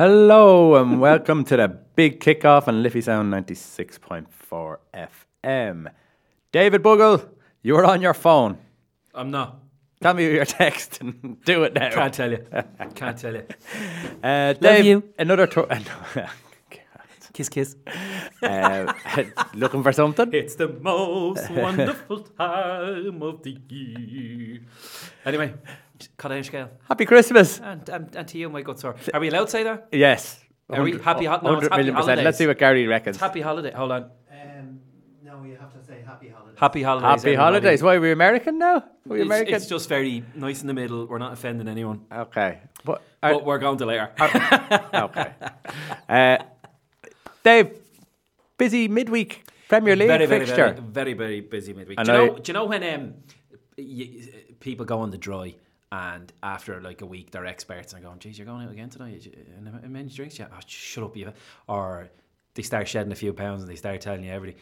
Hello and welcome to the big kickoff on Liffey Sound 96.4 FM. David Bugle, you're on your phone. I'm not. Tell me your text and do it now. Can't tell you. I can't tell you. Uh, Dave, you. another tour. Kiss, kiss. uh, looking for something? It's the most wonderful time of the year. Anyway, cut scale. Happy Christmas. And, and, and to you, my good sir. Are we allowed to say that? Yes. Are we happy ho- no, 100 happy million percent. holidays. Let's see what Gary reckons. It's happy holiday. Hold on. Um, no, you have to say happy holidays. Happy holidays. Happy everybody. holidays. Why, are we American now? Are we It's, American? it's just very nice in the middle. We're not offending anyone. okay. But, are- But we're going to later. okay. Uh, Dave, busy midweek Premier League very, very, fixture. very, very, very busy midweek. I Do you know- know? Do you know when um, y people go on the dry and after like a week they're experts and going, "Geez, you're going out again tonight? And how many drinks? Yeah, oh, shut up, you." Or they start shedding a few pounds and they start telling you everything.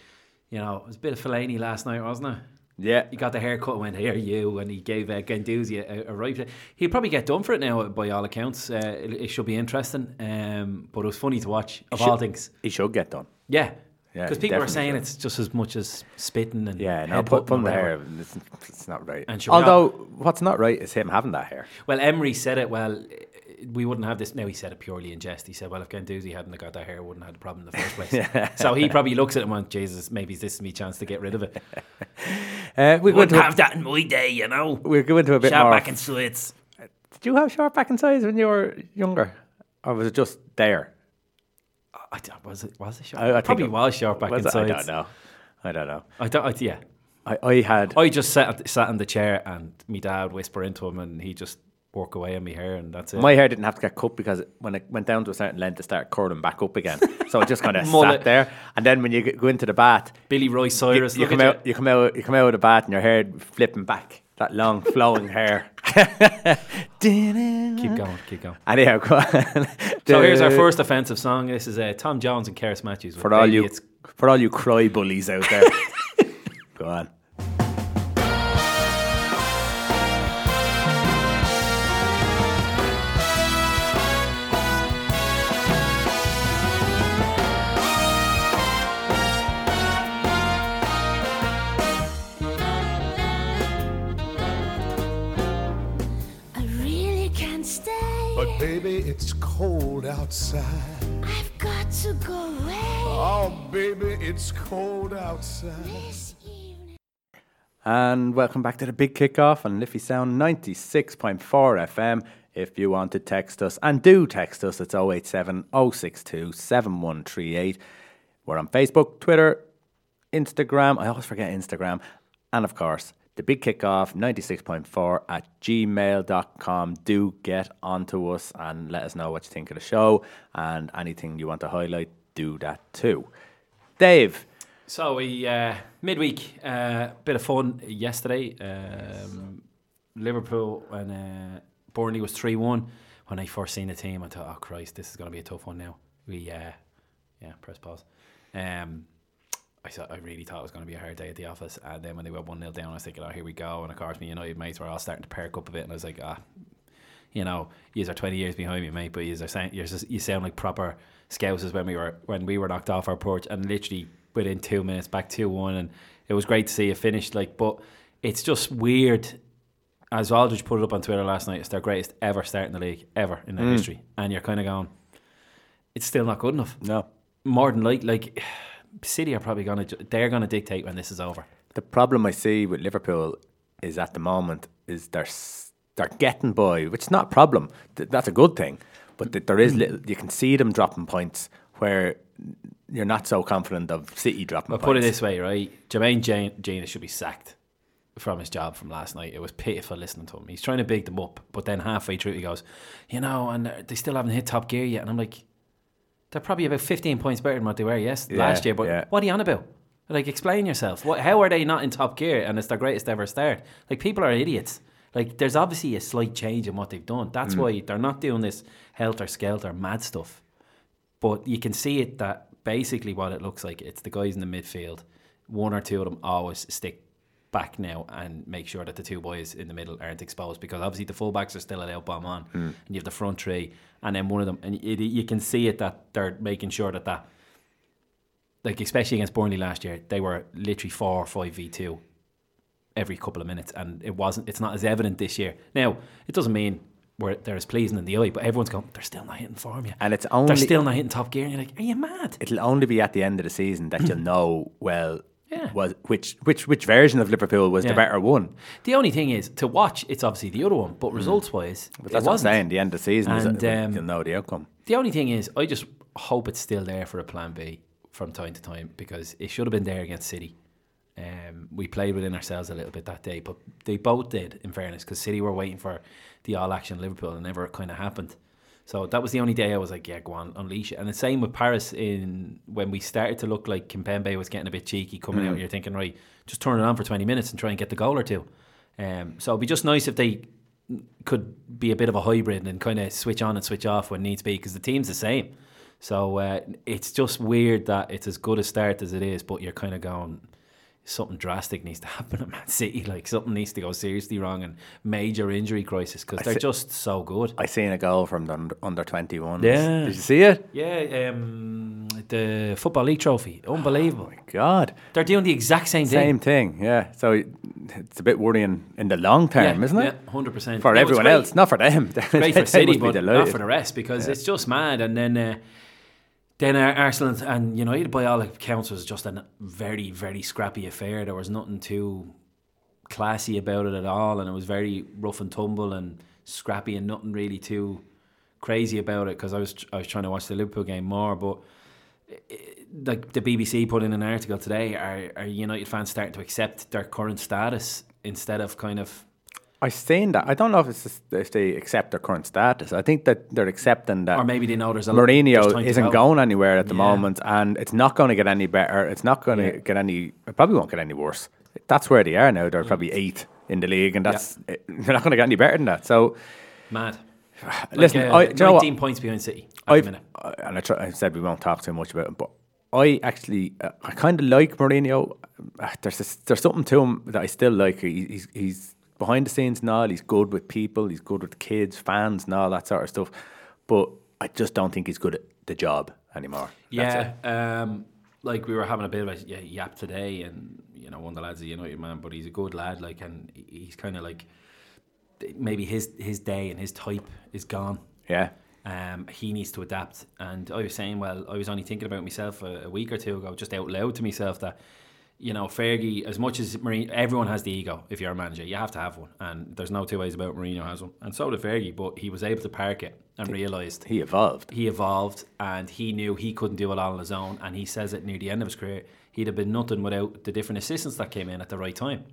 You know, it was a bit of Fellaini last night, wasn't it? Yeah. He got the haircut and went, Here you, and he gave uh, Guendouzi a, a right. He'll probably get done for it now, by all accounts. Uh, it, it should be interesting. Um, but it was funny to watch, of all things. He should get done. Yeah. Yeah, Because people are saying it's just as much as spitting and Yeah, no, put, the hair. It's, it's not right. And Although, what's not right is him having that hair. Well, Emery said it. Well, we wouldn't have this. Now he said it purely in jest. He said, "Well, if Guendouzi hadn't got that hair, wouldn't have had the problem in the first place." So he probably looks at it and went, "Jesus, maybe this is me chance to get rid of it." Uh, we Wouldn't have that in my day, you know. We're going to a bit Sharp more. back and slits. Did you have short back and sides when you were younger? Or was it just there? I don't, was it? Was it sharp? I- I probably it- was sharp back Was and it? I don't know. I don't know. I don't. I, yeah. I, I had. I just sat sat in the chair and me dad whisper into him and he just work away on my hair and that's it. My hair didn't have to get cut because when it went down to a certain length, it started curling back up again. So it just kind of sat there. And then when you go into the bath, Billy Ray you, Cyrus. you look come out, you come out, you come out of the bath, and your hair flipping back. That long flowing hair. Keep going. Keep going. Anyhow, go on. So here's our first offensive song. This is uh, Tom Jones and Cerys Matthews. for all you It's for all you cry bullies out there. go on. Cold outside. I've got to go away Oh, baby, it's cold outside. this evening. And welcome back to the big kickoff on Liffey Sound 96.4 FM. If you want to text us, and do text us, it's 087 062 7138. We're on Facebook, Twitter, Instagram. I always forget Instagram. And of course, the big kickoff 96.4 at gmail.com. Do get onto us and let us know what you think of the show and anything you want to highlight, do that too. Dave, So we uh, midweek, uh, bit of fun yesterday. Um, Liverpool and uh, Burnley was three one. When I first seen the team, I thought, "Oh Christ, this is going to be a tough one now." We, uh, yeah, press pause. Um, I thought I really thought it was going to be a hard day at the office, and then when they went one 0 down, I was thinking, "Oh, here we go." And of course, me United mates were all starting to perk up a bit, and I was like, "Ah." You know, you are twenty years behind me, mate. But you are saying you're just, you sound like proper scousers when we were when we were knocked off our porch, and literally within two minutes back two one, and it was great to see it finished. Like, but it's just weird. As Aldridge put it up on Twitter last night, it's their greatest ever start in the league ever in their history, and you're kind of going, it's still not good enough. no. More than like, like City are probably gonna they're gonna dictate when this is over. The problem I see with Liverpool is at the moment is they're they're getting by, which is not a problem. That's a good thing. But th- there is mm. little, you can see them dropping points where you're not so confident of City dropping I'll points. put it this way, right? Jermaine Jan- Jenas should be sacked from his job from last night. It was pitiful listening to him. He's trying to big them up, but then halfway through he goes, you know, and they still haven't hit top gear yet. And I'm like, they're probably about 15 points better than what they were yes Yeah, last year. But yeah. what are you on about? Like, explain yourself. What, how are they not in top gear and it's their greatest ever start? Like, people are idiots. Like, there's obviously a slight change in what they've done. That's Mm. why they're not doing this helter skelter mad stuff. But you can see it that basically what it looks like, it's the guys in the midfield. One or two of them always stick back now and make sure that the two boys in the middle aren't exposed because obviously the fullbacks are still allowed bomb on mm. and you have the front three and then one of them and it, you can see it that they're making sure that that like especially against Burnley last year they were literally four or five v two every couple of minutes and it wasn't it's not as evident this year. Now it doesn't mean we're, they're as pleasing in the eye but everyone's going they're still not hitting form yet. And it's only they're still not hitting top gear and you're like are you mad? It'll only be at the end of the season that you'll know well Yeah. was which which which version of Liverpool was Yeah. the better one. the only thing is to watch it's obviously the other one but results wise But it that's what I'm wasn't. saying. The end of the season is And, that um, you'll know the outcome. The only thing is, I just hope it's still there for a plan B from time to time because it should have been there against City. Um, we played within ourselves a little bit that day, but they both did, in fairness, because City were waiting for the all action Liverpool and never kind of happened. So that was the only day I was like, yeah, go on, unleash it. And the same with Paris in when we started to look like Kimpembe was getting a bit cheeky coming out. You're thinking, right, just turn it on for 20 minutes and try and get the goal or two. Um, so it'd be just nice if they could be a bit of a hybrid and kind of switch on and switch off when needs be because the team's the same. So uh, it's just weird that it's as good a start as it is, but you're kind of going something drastic needs to happen at Man City. Like something needs to go seriously wrong and major injury crisis because they're thi- just so good. I seen a goal from the under, under 21s. Yeah. Did you see it? Yeah, um, the football league trophy, unbelievable. God. They're doing the exact same thing. Same thing, yeah. So it's a bit worrying in the long term, yeah, isn't it? Yeah, hundred percent For everyone else, not for them. great for City, but not for the rest because it's just mad. And then, uh, then uh, Arsenal and United, by all accounts, was just a very, very scrappy affair. There was nothing too classy about it at all, and it was very rough and tumble and scrappy, and nothing really too crazy about it. Because I was I was trying to watch the Liverpool game more, but. uh, Like the BBC put in an article today, are, are United fans starting to accept their current status instead of kind of I seen that. I don't know if it's if they accept their current status. I think that they're accepting that or maybe they know there's a Mourinho isn't going anywhere at the Yeah. moment, and it's not going to get any better. It's not going to Yeah. get any. It probably won't get any worse. That's where they are now. They're probably eighth in the league, and that's they're not going to get any better than that. So, Mad. listen, like, uh, I, do you know what? 19 points behind City at the I've, minute. I- and I, try, I said we won't talk too much about him, but I actually uh, I kind of like Mourinho. Uh, There's this, there's something to him that I still like. He, he's he's behind the scenes and all. He's good with people. He's good with kids, fans, and all that sort of stuff. But I just don't think he's good at the job anymore. Yeah, um, like we were having a bit of a yeah, yap today, and you know, one of the lads is a United man, but he's a good lad. Like, and he's kind of like maybe his his day and his type is gone. yeah. Um, he needs to adapt. And I was saying, well, I was only thinking about myself a, a week or two ago, just out loud to myself that, you know, Fergie, as much as Mourinho, everyone has the ego if you're a manager, you have to have one. And there's no two ways about Mourinho has one. And so did Fergie, but he was able to park it and realised He evolved. he evolved and he knew he couldn't do it all on his own. And he says it near the end of his career, he'd have been nothing without the different assistants that came in at the right time.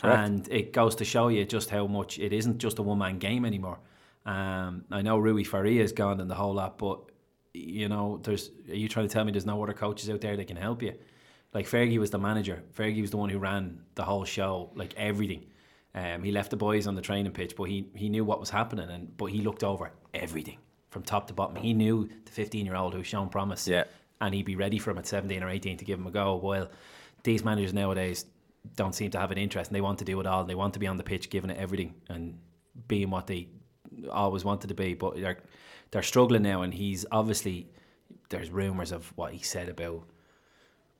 Correct. And it goes to show you just how much it isn't just a one man game anymore. Um, I know Rui Faria is gone and the whole lot, but you know, there's are you trying to tell me there's no other coaches out there that can help you? Like Fergie was the manager. Fergie was the one who ran the whole show, like everything. Um, he left the boys on the training pitch, but he, he knew what was happening, and but he looked over everything from top to bottom. He knew the 15 year old who's shown promise, Yeah. and he'd be ready for him at 17 or 18 to give him a go. While these managers nowadays don't seem to have an interest, and they want to do it all. and They want to be on the pitch, giving it everything, and being what they always wanted to be. But they're they're struggling now, and he's obviously there's rumours of what he said about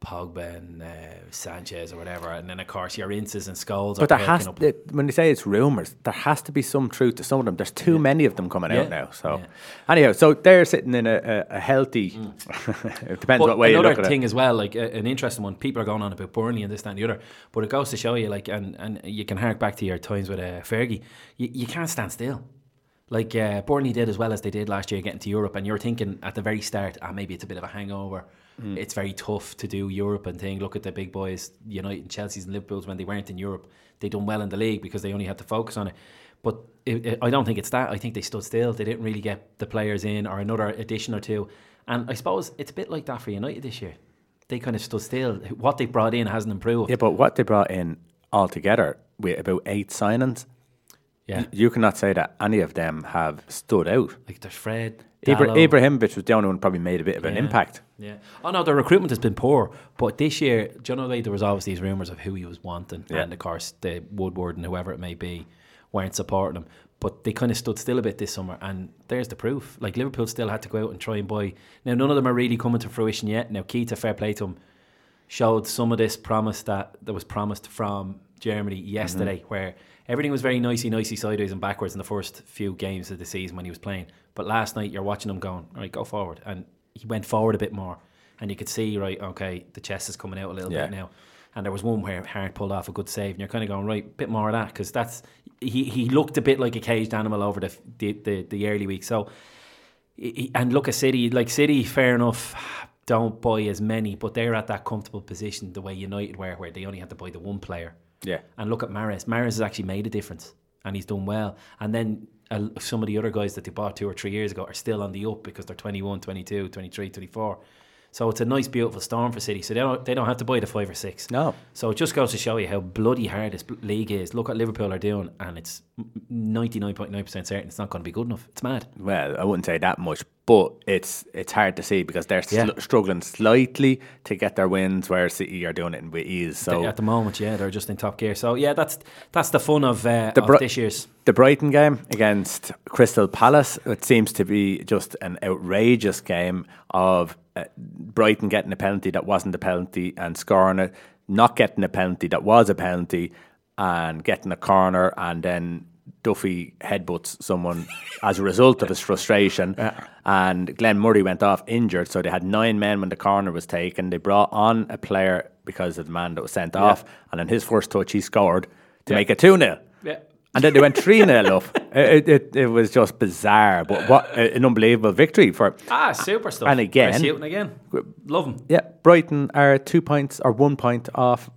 Pogba and uh, Sanchez or whatever, and then of course your inces and Scholes. But there has up. to, when they say it's rumours, there has to be some truth to some of them. There's too many of them coming Yeah. out now. So Yeah. anyhow, so they're sitting in a, a, healthy. it depends But what way you another look at thing as well, like an interesting one. People are going on about Burnley and this, that, and the other. But it goes to show you, like, and, and you can hark back to your times with uh, Fergie. You, you can't stand still. Like uh, Burnley did as well as they did last year, getting to Europe, and you're thinking at the very start, ah, maybe it's a bit of a hangover. Mm. It's very tough to do Europe and thing. Look at the big boys, United, Chelsea's, and Liverpool's when they weren't in Europe. They done well in the league because they only had to focus on it. But it, it, I don't think it's that. I think they stood still. They didn't really get the players in or another addition or two. And I suppose it's a bit like that for United this year. They kind of stood still. What they brought in hasn't improved. Yeah, but what they brought in altogether with about eight signings, Yeah. you cannot say that any of them have stood out. Like there's Fred. Ibrahimovic was the only one probably made a bit of an impact. Yeah. Oh no, the recruitment has been poor. But this year, do you know, like, there was always these rumours of who he was wanting, Yeah. and of course the Woodward and whoever it may be weren't supporting him. But they kind of stood still a bit this summer, and there's the proof. Like Liverpool still had to go out and try and buy. Now none of them are really coming to fruition yet. Now Keita, fair play to him, showed some of this promise that that was promised from Germany mm-hmm. yesterday, where everything was very nicey, nicey sideways and backwards in the first few games of the season when he was playing. But last night you're watching him going, right, go forward, and he went forward a bit more, and you could see, right, okay, the chest is coming out a little Yeah. bit now. And there was one where Hart pulled off a good save, and you're kind of going right, bit more of that because that's he, he looked a bit like a caged animal over the the, the, the early week. So he- and look at City, like City, fair enough, don't buy as many, but they're at that comfortable position the way United were, where they only had to buy the one player. Yeah. And look at Mahrez. Mahrez has actually made a difference, and he's done well. And then uh, some of the other guys that they bought two or three years ago are still on the up because they're 21, 22, 23, 24. So it's a nice, beautiful storm for City. So they don't they don't have to buy the five or six. No. So it just goes to show you how bloody hard this league is. Look what Liverpool are doing, and it's ninety nine point nine percent certain it's not going to be good enough. It's mad. Well, I wouldn't say that much, but it's it's hard to see because they're Yeah. sl- struggling slightly to get their wins, where City are doing it with ease. So at the moment, yeah, they're just in top gear. So yeah, that's that's the fun of, uh, The of this year's. the Brighton game against Crystal Palace, it seems to be just an outrageous game of uh, Brighton getting a penalty that wasn't a penalty and scoring it, not getting a penalty that was a penalty, and getting a corner, and then Duffy headbutts someone as a result of his frustration. And Glenn Murray went off injured, so they had nine men when the corner was taken. They brought on a player because of the man that was sent off, and in his first touch, he scored to Yeah. make it 2 0. Yeah. And then they went 3 0 up. It, it, it was just bizarre, but what an unbelievable victory for. Ah, super stuff. And again- again. Love them. Yeah, Brighton are two points or one point off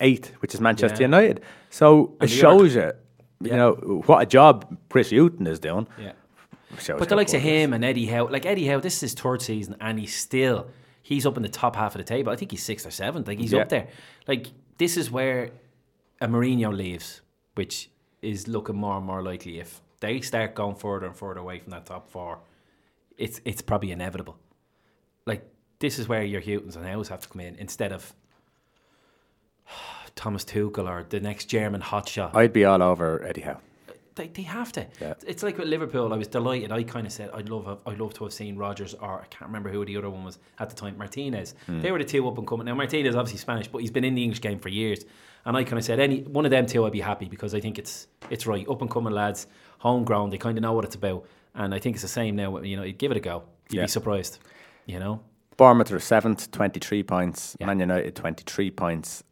eight, which is Manchester Yeah. United. So it they are- shows you, you know, what a job Chris Hughton is doing. Yeah. But the likes of it him and Eddie Howe, like Eddie Howe, this is his third season, and he's still he's up in the top half of the table. I think he's sixth or seventh. Like he's Yeah. up there. Like this is where a Mourinho leaves, which is looking more and more likely if they start going further and further away from that top four. It's it's probably inevitable. Like this is where your Hughtons and Howes have to come in instead of Thomas Tuchel or the next German hotshot. I'd be all over Eddie Howe. They, they have to. Yeah. It's like with Liverpool. I was delighted. I kind of said I'd love I'd love to have seen Rodgers or I can't remember who the other one was at the time. Martinez. Hmm. They were the two up and coming. Now Martinez is obviously Spanish, but he's been in the English game for years. And I kind of said any one of them two I'd be happy because I think it's it's right. Up and coming lads, homegrown. They kind of know what it's about. And I think it's the same now. You know, you give it a go. You'd Yeah. be surprised. You know. Bournemouth are seventh, 23 points. Yeah. Man United, 23 points.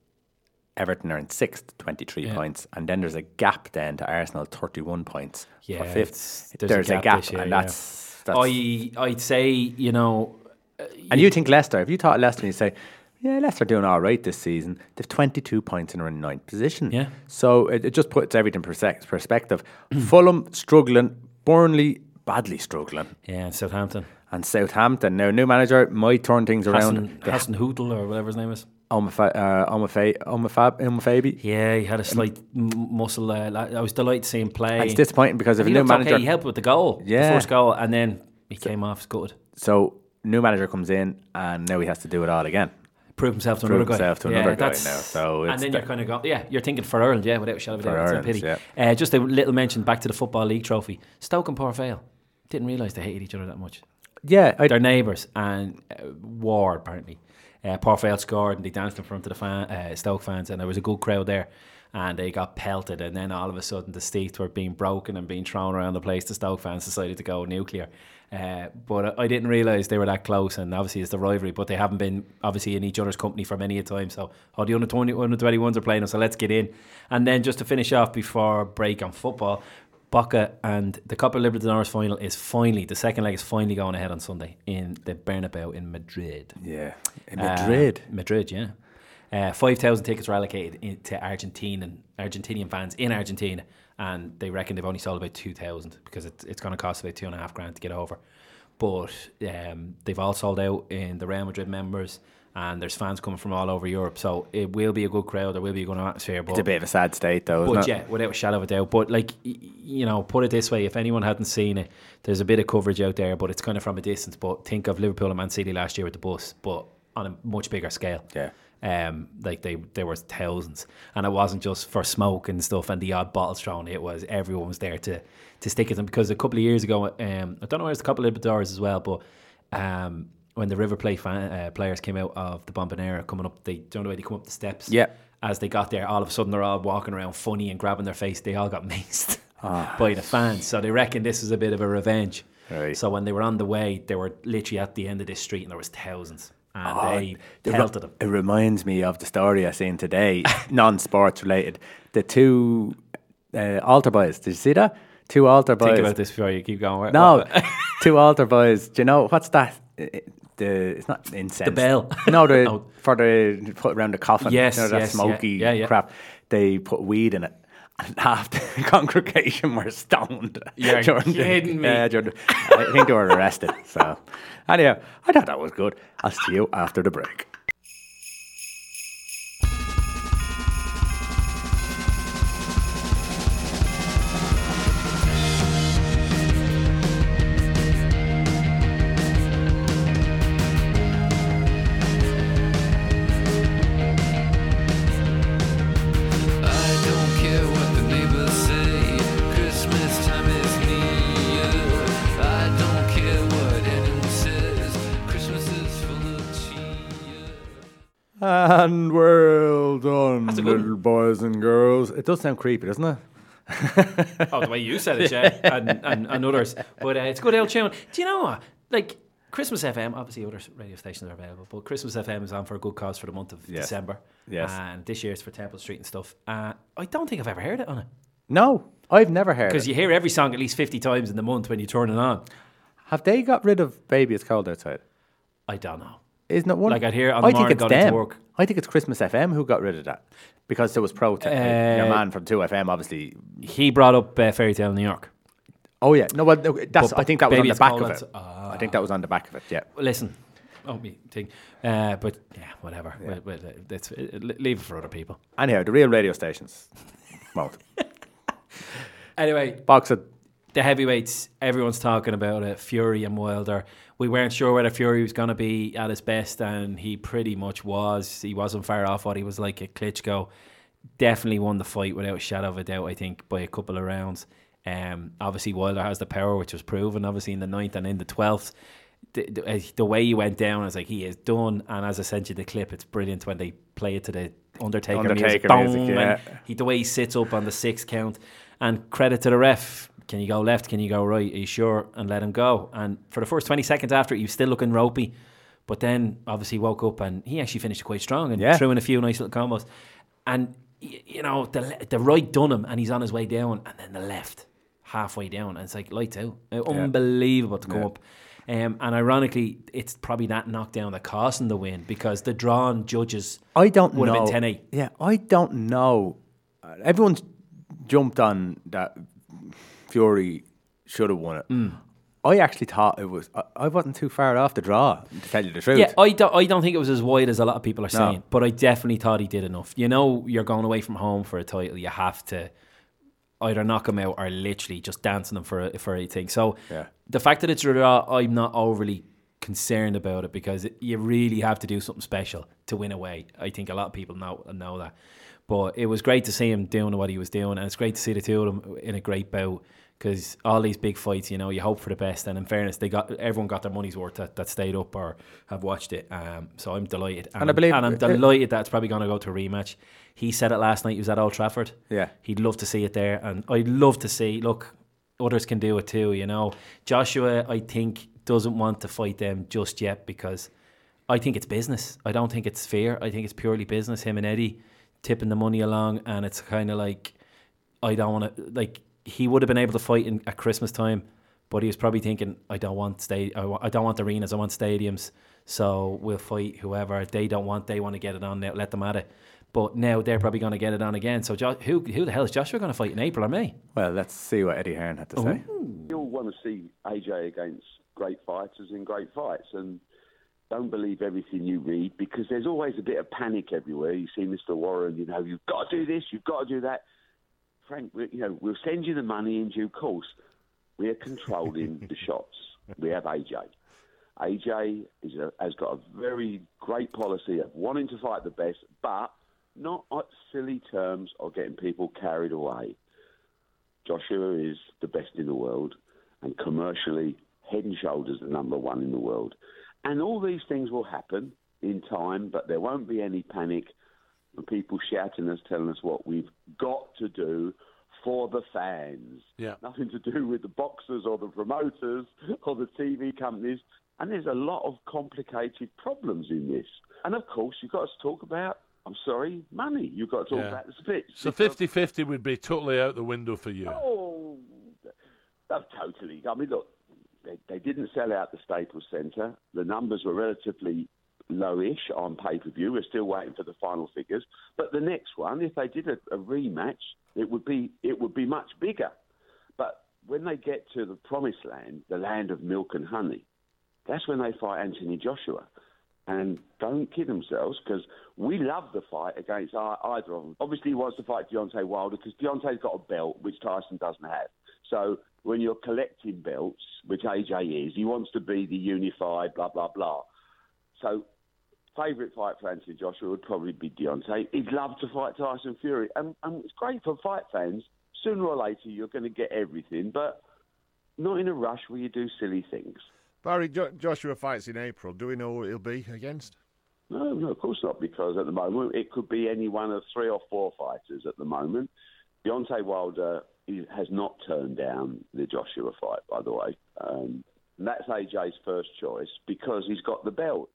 Everton are in sixth, 23 Yeah. points. And then there's a gap then to Arsenal, 31 points Yeah, for fifth. there's There's, a a gap gap, year, and yeah. that's, that's I I'd say you know. Uh, and you think Leicester, if you thought Leicester and you say, yeah, Leicester are doing all right this season, they've 22 points and are in ninth position. Yeah. So it, it just puts everything in perspective. Fulham struggling, Burnley badly struggling, Yeah, Southampton. and Southampton. Now, new manager might turn things Hassan, around. Hassan Hootel or whatever his name is. Omafa- uh, Omafabi. Yeah, he had a slight m- muscle. Uh, I was delighted to see him play. And it's disappointing because of a new manager. okay. He helped with the goal, Yeah. the first goal, and then he came off good. So, new manager comes in, and now he has to do it all again. Prove himself to Prove another guy. himself to yeah, guy that's- now, so and then the- you're kind of going, yeah, you're thinking for Ireland, yeah, without a shadow of a doubt. It's a pity. Uh, just a little mention back to the Football League trophy. Stoke and Port Vale. Didn't realise they hated each other that much. Yeah, I, They're neighbours and uh, war apparently. Uh, Vale scored and they danced in front of the fan, uh, Stoke fans and there was a good crowd there and they got pelted and then all of a sudden the seats were being broken and being thrown around the place. The Stoke fans decided to go nuclear. Uh, but I didn't realise they were that close and obviously it's the rivalry but they haven't been obviously in each other's company for many a time so oh the under 20 under 21s are playing them so let's get in and then just to finish off before break on football Boca and the Copa Libertadores final is finally the second leg is finally going ahead on Sunday in the Bernabeu in Madrid. yeah. In Uh, Madrid. Madrid, yeah. Uh, Five thousand tickets were allocated in, to Argentinian Argentinian fans in Argentina, and they reckon they've only sold about two thousand because it's it's going to cost about two and a half grand to get over. But um, they've all sold out in the Real Madrid members, and there's fans coming from all over Europe. So it will be a good crowd. There will be a good atmosphere. But It's a bit of a sad state, though, but it? yeah, without a shadow of a doubt. But like you know, put it this way: if anyone hadn't seen it, there's a bit of coverage out there, but it's kind of from a distance. But think of Liverpool and Man City last year with the bus, but on a much bigger scale. Yeah. Um, like they there was thousands, and it wasn't just for smoke and stuff and the odd bottles thrown. It was everyone was there to to stick at them because a couple of years ago, um, I don't know, there's a couple of doors as well, but um, when the River Plate fan, uh, players came out of the Bombonera coming up, they don't know way they come up the steps. Yeah. As they got there, all of a sudden they're all walking around funny and grabbing their face. They all got maced Ah. by the fans, so they reckon this is a bit of a revenge. Right. So when they were on the way, they were literally at the end of this street, and there was thousands, and Oh, they pelted them. It reminds me of the story I seen today, non-sports related. The two uh, altar boys. Did you see that? Two altar boys. Think about this before you keep going. No, two altar boys. Do you know what's that? Uh, The it's not incense. The bell. No, the Oh. for the put around the coffin. Yes, you know, that yes, smoky Yeah, yeah. crap. They put weed in it. And half the congregation were stoned. You're during the- kidding me. Yeah, during the- I think they were arrested. So, anyhow, I thought that was good. I'll see you after the break. It does sound creepy, doesn't it? Oh, the way you said it, yeah, and, and, and others. But uh, it's good old tune. Do you know what? Like Christmas FM, obviously other radio stations are available, but Christmas FM is on for a good cause for the month of Yes. December. Yes. And this year it's for Temple Street and stuff. Uh, I don't think I've ever heard it on it No, I've never heard it. because you hear every song at least fifty times in the month when you turn it on. Have they got rid of Baby It's Cold Outside? I don't know. Isn't it one? Like I'd hear it on I the think morning it's going them. work. I think it's Christmas FM who got rid of that because there was protest. Uh, Your man from Two FM, obviously. He brought up uh, Fairy Tale in New York. Oh yeah, no, well, no, that's. But I think that was on the back of it. Ah. I think that was on the back of it. Yeah. Listen, oh me thing. Uh, but yeah, whatever. Well, well, uh, that's, uh, leave it for other people. Anyhow, the real radio stations won't. Anyway, Box it. The heavyweights, everyone's talking about it. Fury and Wilder. We weren't sure whether Fury was going to be at his best, and he pretty much was. He wasn't far off what he was like at Klitschko. Definitely won the fight without a shadow of a doubt, I think, by a couple of rounds. Um, obviously, Wilder has the power, which was proven, obviously, in the ninth and in the 12th. The, the, uh, the way he went down, I was like, he is done. And as I sent you the clip, it's brilliant when they play it to the Undertaker, music. Undertaker music, Boom, yeah. he, the way he sits up on the sixth count. And credit to the ref. Can you go left? Can you go right? Are you sure? And let him go. And for the first 20 seconds after, it, he was still looking ropey. But then obviously woke up and he actually finished quite strong and Yeah. threw in a few nice little combos. And, you know, the, the right done him and he's on his way down. And then the left halfway down. And it's like lights out. Uh, Unbelievable to come Yeah. up. Um, and ironically, it's probably that knockdown that cost him the win because the drawn judges I don't would know. have been 10 8. Yeah, I don't know. Everyone's jumped on that Fury should have won it. Mm. I actually thought it was. I, I wasn't too far off the draw, to tell you the truth. Yeah, I don't, I don't think it was as wide as a lot of people are No. saying, but I definitely thought he did enough. You know, you're going away from home for a title, you have to either knock him out or literally just dancing him for a, for a thing. So Yeah. the fact that it's a draw, I'm not overly concerned about it because it, you really have to do something special to win away. I think a lot of people know know that. But it was great to see him doing what he was doing, and it's great to see the two of them in a great bout. Because all these big fights, you know, you hope for the best, and in fairness, they got everyone got their money's worth that, that stayed up or have watched it. Um, so I'm delighted, and, And I believe- and I'm delighted that it's probably going to go to a rematch. He said it last night. He was at Old Trafford. Yeah. he'd love to see it there, and I'd love to see. Look, others can do it too. You know, Joshua, I think doesn't want to fight them just yet because I think it's business. I don't think it's fair. I think it's purely business. Him and Eddie tipping the money along, and it's kind of like I don't want to like. He would have been able to fight in, at Christmas time, but he was probably thinking, I don't want sta- I, don't want arenas. I want stadiums. So we'll fight whoever they don't want. They want to get it on. Now let them at it. But now they're probably going to get it on again. So jo- who who the hell is Joshua going to fight in April or May? Well, let's see what Eddie Hearn had to say. you all want to see AJ against great fighters in great fights, and don't believe everything you read because there's always a bit of panic everywhere. You see Mr. Warren, you know, you've got to do this, you've got to do that. Frank, we, you know, we'll send you the money in due course. We are controlling the shots. We have AJ. AJ is a, has got a very great policy of wanting to fight the best, but not at silly terms or getting people carried away. Joshua is the best in the world, and commercially, head and shoulders the number one in the world. And all these things will happen in time, but there won't be any panic and people shouting us, telling us what we've got to do for the fans. Yeah. Nothing to do with the boxers or the promoters or the TV companies. And there's a lot of complicated problems in this. And of course, you've got to talk about, I'm sorry, money. You've got to talk Yeah. about the splits. So Because- 50 50 would be totally out the window for you. Oh, oh, totally. I mean, look, they, they didn't sell out the Staples Centre. The numbers were relatively lowish on pay per view. We're still waiting for the final figures. But the next one, if they did a, a rematch, it would be it would be much bigger. But when they get to the promised land, the land of milk and honey, that's when they fight Anthony Joshua. And don't kid themselves because we love the fight against ei- either of them. Obviously, he wants to fight Deontay Wilder because Deontay's got a belt which Tyson doesn't have. So when you're collecting belts, which AJ is, he wants to be the unified, blah blah blah. So favourite fight for Anthony Joshua would probably be Deontay. He'd love to fight Tyson Fury, and, and it's great for fight fans. Sooner or later, you're going to get everything, but not in a rush where you do silly things. Barry, jo- Joshua fights in April. Do we know who he'll be against? No, no, of course not, because at the moment it could be any one of three or four fighters at the moment. Deontay Wilder he has not turned down the Joshua fight, by the way. Um, and that's AJ's first choice because he's got the belt.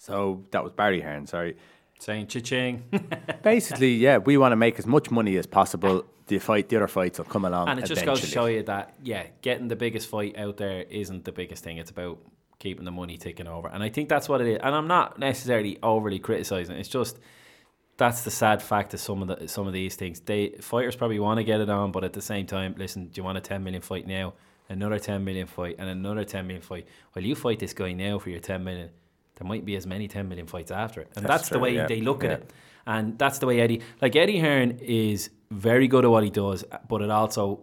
So that was Barry Hearn, sorry. Saying cha-ching. Basically, yeah, we want to make as much money as possible. The fight, the other fights will come along. and it just goes to eventually. show you that, yeah, getting the biggest fight out there isn't the biggest thing. It's about keeping the money ticking over. And I think that's what it is. And I'm not necessarily overly criticizing. It's just that's the sad fact of some of the some of these things. They fighters probably want to get it on, but at the same time, listen, do you want a 10 million fight now? Another 10 million fight and another 10 million fight. Well, you fight this guy now for your 10 million. There might be as many 10 million fights after it. And That's that's, the way yeah, they look yeah. at it. And that's the way Eddie, like Eddie Hearn is very good at what he does, but it also,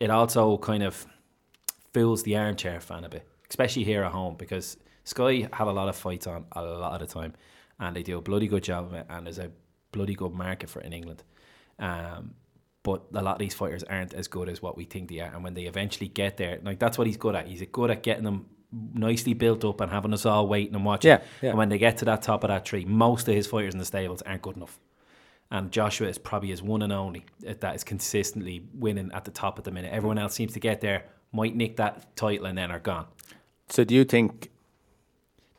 it also kind of fools the armchair fan a bit, especially here at home because Sky have a lot of fights on a lot of the time, and they do a bloody good job of it, and there's a bloody good market for it in England. Um, but a lot of these fighters aren't as good as what we think they are, and when they eventually get there, like that's what he's good at. He's good at getting them nicely built up and having us all waiting and watching. Yeah, yeah. And when they get to that top of that tree, most of his fighters in the stables aren't good enough. And Joshua is probably his one and only that is consistently winning at the top at the minute. Everyone else seems to get there, might nick that title, and then are gone. So do you think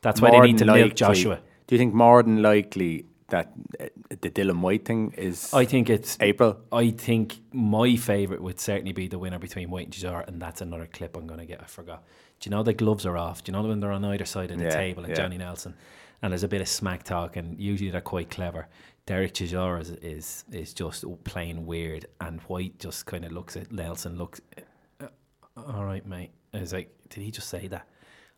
That's why they need to than milk Joshua. Do you think more than likely that uh, the Dillian Whyte thing is I think it's April? I think my favourite would certainly be the winner between White and Chisora, and that's another clip I'm going to get. I forgot. Do you know the gloves are off? Do you know when they're on either side of the Yeah, table and yeah. Johnny Nelson? And there's a bit of smack talk, and usually they're quite clever. Derek Chisora is, is is just plain weird, and Whyte just kind of looks at Nelson, looks, "Uh, all right, mate. I was like, did he just say that?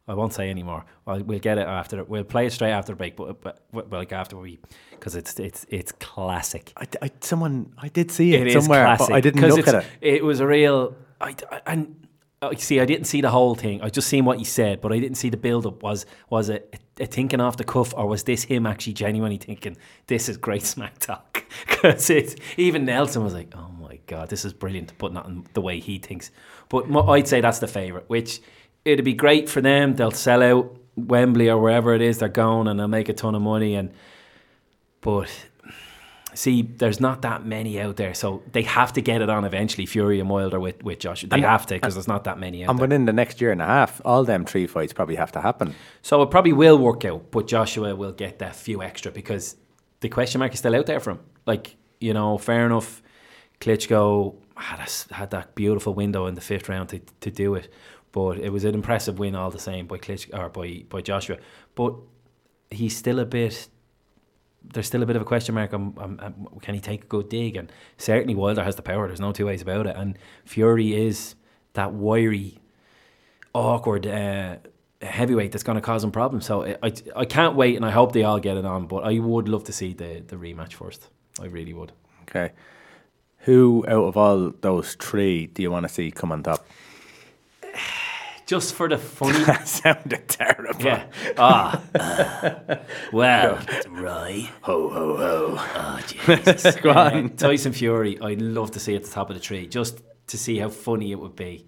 I won't say anymore. Well, we'll get it after. We'll play it straight after the break, but, but, but like after we, because it's it's it's classic. I, I, someone I did see it, It is somewhere, classic. but I didn't look at it. It was a real. I, I- and uh, Oh, see, I didn't see the whole thing. I just seen what he said, but I didn't see the build up. Was was it a, thinking off the cuff, or was this him actually genuinely thinking this is great smack talk? Because even Nelson was like, oh my god, this is brilliant, but not in the way he thinks. But I'd say that's the favorite. Which it'd be great for them. They'll sell out Wembley or wherever it is they're going, and they'll make a ton of money. And but see, there's not that many out there, so they have to get it on eventually. Fury and Wilder with with Joshua, they And- have to because there's not that many out And there. within the next year and a half, all them three fights probably have to happen. So it probably will work out, but Joshua will get that few extra because the question mark is still out there for him. Like you know, fair enough. Klitschko had a had that beautiful window in the fifth round to, to do it, but it was an impressive win all the same by Klitschko or by by Joshua. But he's still a bit. There's still a bit of a question mark on, on, on can he take a good dig, and certainly Wilder has the power. There's no two ways about it. And Fury is that wiry, awkward uh, heavyweight that's going to cause him problems. So I, I, I can't wait, and I hope they all get it on. But I would love to see the, the rematch first. I really would. Okay. Who out of all those three do you want to see come on top? Just for the funny. that sounded terrible. yeah. Ah. well, right. Ho ho ho. Oh, Jesus. Go on. Uh, Tyson Fury, I'd love to see at the top of the tree just to see how funny it would be.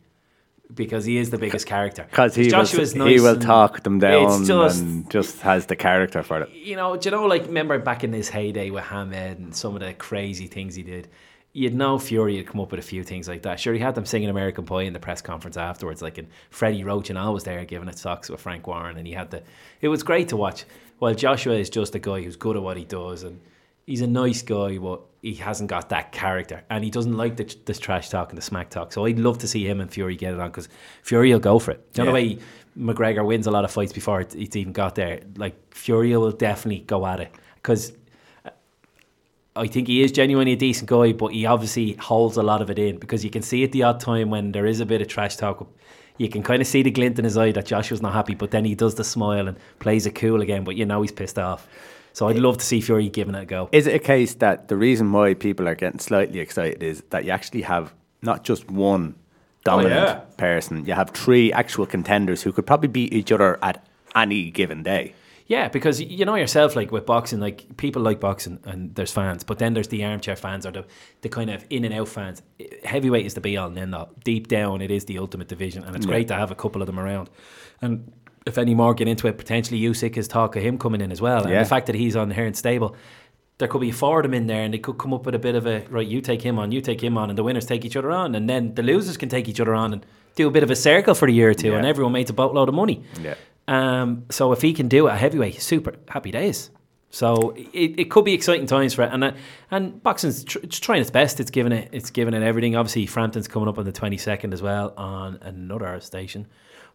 Because he is the biggest character. Because he, will, Joshua's he nice will talk them down just, and just has the character for it. you know, do you know, like, remember back in his heyday with Hamed and some of the crazy things he did? You'd know Fury had come up with a few things like that. Sure, he had them singing American Pie in the press conference afterwards, like, and Freddie Roach and I was there giving it socks with Frank Warren, and he had the. It was great to watch. Well, Joshua is just a guy who's good at what he does, and he's a nice guy, but he hasn't got that character, and he doesn't like the, this trash talk and the smack talk. So I'd love to see him and Fury get it on because Fury will go for it. You know the Yeah. way McGregor wins a lot of fights before it, it's even got there. Like Fury will definitely go at it because I think he is genuinely a decent guy, but he obviously holds a lot of it in because you can see at the odd time when there is a bit of trash talk. You can kind of see the glint in his eye that Joshua's not happy, but then he does the smile and plays it cool again. But you know he's pissed off. So I'd love to see Fury giving it a go. Is it a case that the reason why people are getting slightly excited is that you actually have not just one dominant Oh, yeah. person, you have three actual contenders who could probably beat each other at any given day. Yeah, because you know yourself, like with boxing, like people like boxing and there's fans, but then there's the armchair fans or the, the kind of in and out fans. Heavyweight is the be all and end all. Deep down, it is the ultimate division, and it's great to have a couple of them around. And if any more get into it, potentially Usyk is talk of him coming in as well. And the fact that he's on here and stable, there could be four of them in there, and they could come up with a bit of a right. You take him on, you take him on, and the winners take each other on, and then the losers can take each other on and do a bit of a circle for a year or two, Yeah. and everyone makes a boatload of money. Yeah. Um, so if he can do it at heavyweight, super happy days. So it, it could be exciting times for it, and uh, and boxing's tr- it's trying its best. It's giving it it's giving it everything. Obviously, Frampton's coming up on the twenty second as well on another station.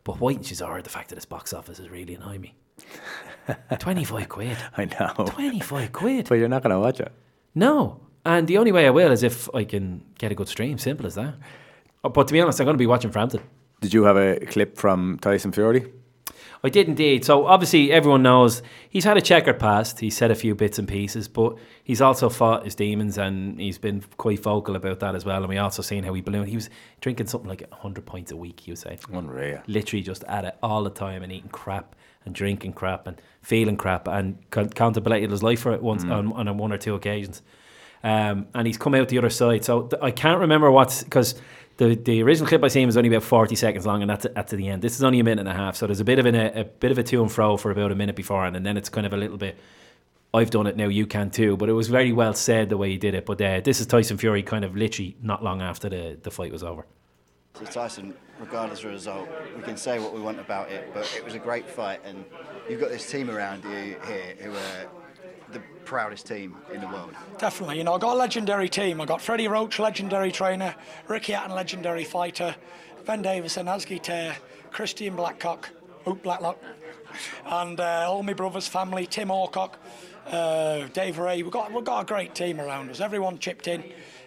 But Whyte and Chisora, the fact that its box office is really annoying me. Twenty five quid. I know. Twenty five quid. But you're not going to watch it. No, and the only way I will is if I can get a good stream. Simple as that. Uh, But to be honest, I'm going to be watching Frampton. Did you have a clip from Tyson Fury? I did indeed. So obviously everyone knows he's had a checkered past. He said a few bits and pieces, but he's also fought his demons and he's been quite vocal about that as well. And we also seen how he ballooned. He was drinking something like hundred pints a week. He was saying, Unreal. literally just at it all the time and eating crap and drinking crap and feeling crap and con- contemplated his life for it once on, on one or two occasions. Um, and he's come out the other side. So th- I can't remember what's because the the original clip I seen was only about forty seconds long, and that's at the end. This is only a minute and a half, so there's a bit of an, a, a bit of a to and fro for about a minute before, and then it's kind of a little bit. I've done it now, you can too. But it was very well said the way he did it. But uh, this is Tyson Fury, kind of literally not long after the, the fight was over. So Tyson, regardless of the result, we can say what we want about it, but it was a great fight, and you've got this team around you here who are proudest team in the world. Definitely, you know, I've got a legendary team. I've got Freddie Roach, legendary trainer, Ricky Hatton, legendary fighter, Ben Davison, Asgi Tear, Christian Blackcock, Oop Blacklock, and uh, all my brothers' family, Tim Orcock, uh, Dave Ray. We've got, we've got a great team around us. Everyone chipped in.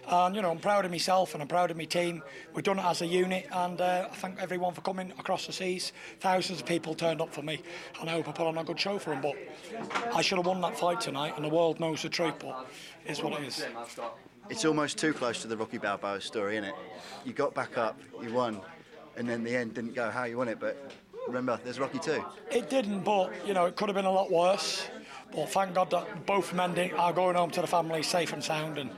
And, you know, I'm proud of myself and I'm proud of my team. We've done it as a unit, and uh, I thank everyone for coming across the seas. Thousands of people turned up for me, and I hope I put on a good show for them. But I should have won that fight tonight, and the world knows the truth, but it's what it is. It's almost too close to the Rocky Balboa story, isn't it? You got back up, you won, and then the end didn't go how you want it, but remember, there's Rocky too. It didn't, but you know, it could have been a lot worse. But thank God that both men are going home to the family safe and sound, and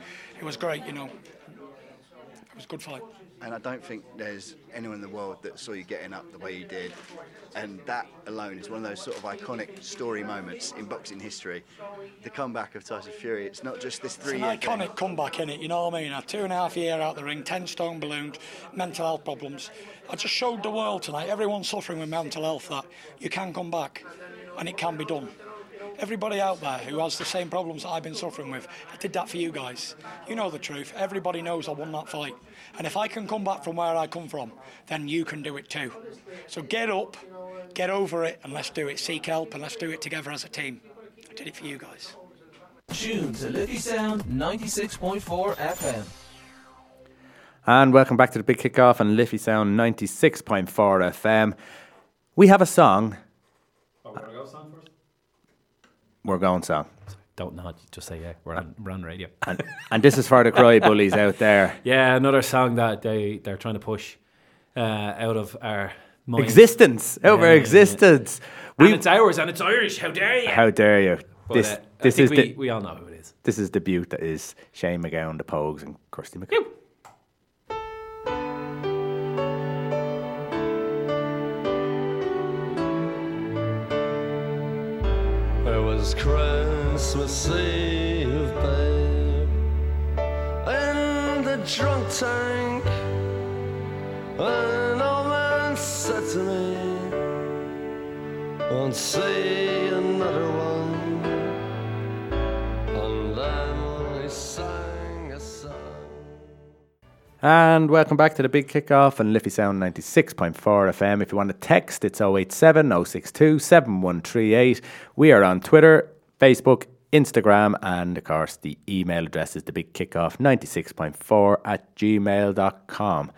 it was great. You know, it was a good fight. And I don't think there's anyone in the world that saw you getting up the way you did. And that alone is one of those sort of iconic story moments in boxing history. The comeback of Tyson Fury, it's not just this It's three an year iconic comeback in it, you know what I mean? A two and a half year out the ring, ten stone ballooned, mental health problems. I just showed the world tonight, everyone suffering with mental health, that you can come back and it can be done. Everybody out there who has the same problems that I've been suffering with, I did that for you guys. You know the truth. Everybody knows I won that fight. And if I can come back from where I come from, then you can do it too. So get up, get over it, and let's do it. Seek help and let's do it together as a team. I did it for you guys. Tune to Liffey Sound 96.4 FM. And welcome back to the big kickoff on Liffey Sound 96.4 FM. We have a song. Oh, we're gonna go song first. We're going song. Don't nod. Just say yeah. We're on. We're on radio. And, and this is for the cry bullies out there. Yeah, another song that they they're trying to push uh, out of our minds. Existence. Out of our existence. And it's ours, and it's Irish. How dare you? how dare you? But, This, uh, this is we, the we all know who it is. this is the beaut that is Shane MacGowan, the Pogues, and Kirsty McGowan. Was Christmas Eve, babe, in the drunk tank. An old man said to me, Won't see another And welcome back to the big kickoff on Liffey Sound 96.4 FM. If you want to text, it's 087 062 7138. We are on Twitter, Facebook, Instagram, and of course, the email address is the big kickoff 96.4 at gmail.com.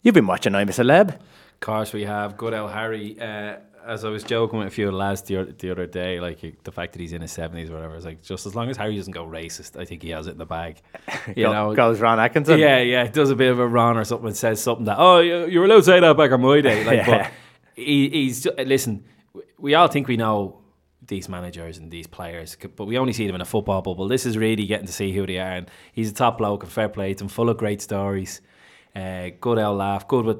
You've been watching I'm a Celeb. Of course, we have good old Harry. Uh, as I was joking with a few of the lads the, o- the other day, like the fact that he's in his seventies or whatever, it's like just as long as Harry doesn't go racist, I think he has it in the bag. You Go- know, goes Ron Atkinson. Yeah, yeah, does a bit of a Ron or something and says something that oh you, you were allowed to say that back in my day. Like, Yeah. but he, he's ju- listen. w- We all think we know these managers and these players, c- but we only see them in a football bubble. This is really getting to see who they are, and he's a top bloke and fair play to him, full of great stories. Uh, good old laugh, good with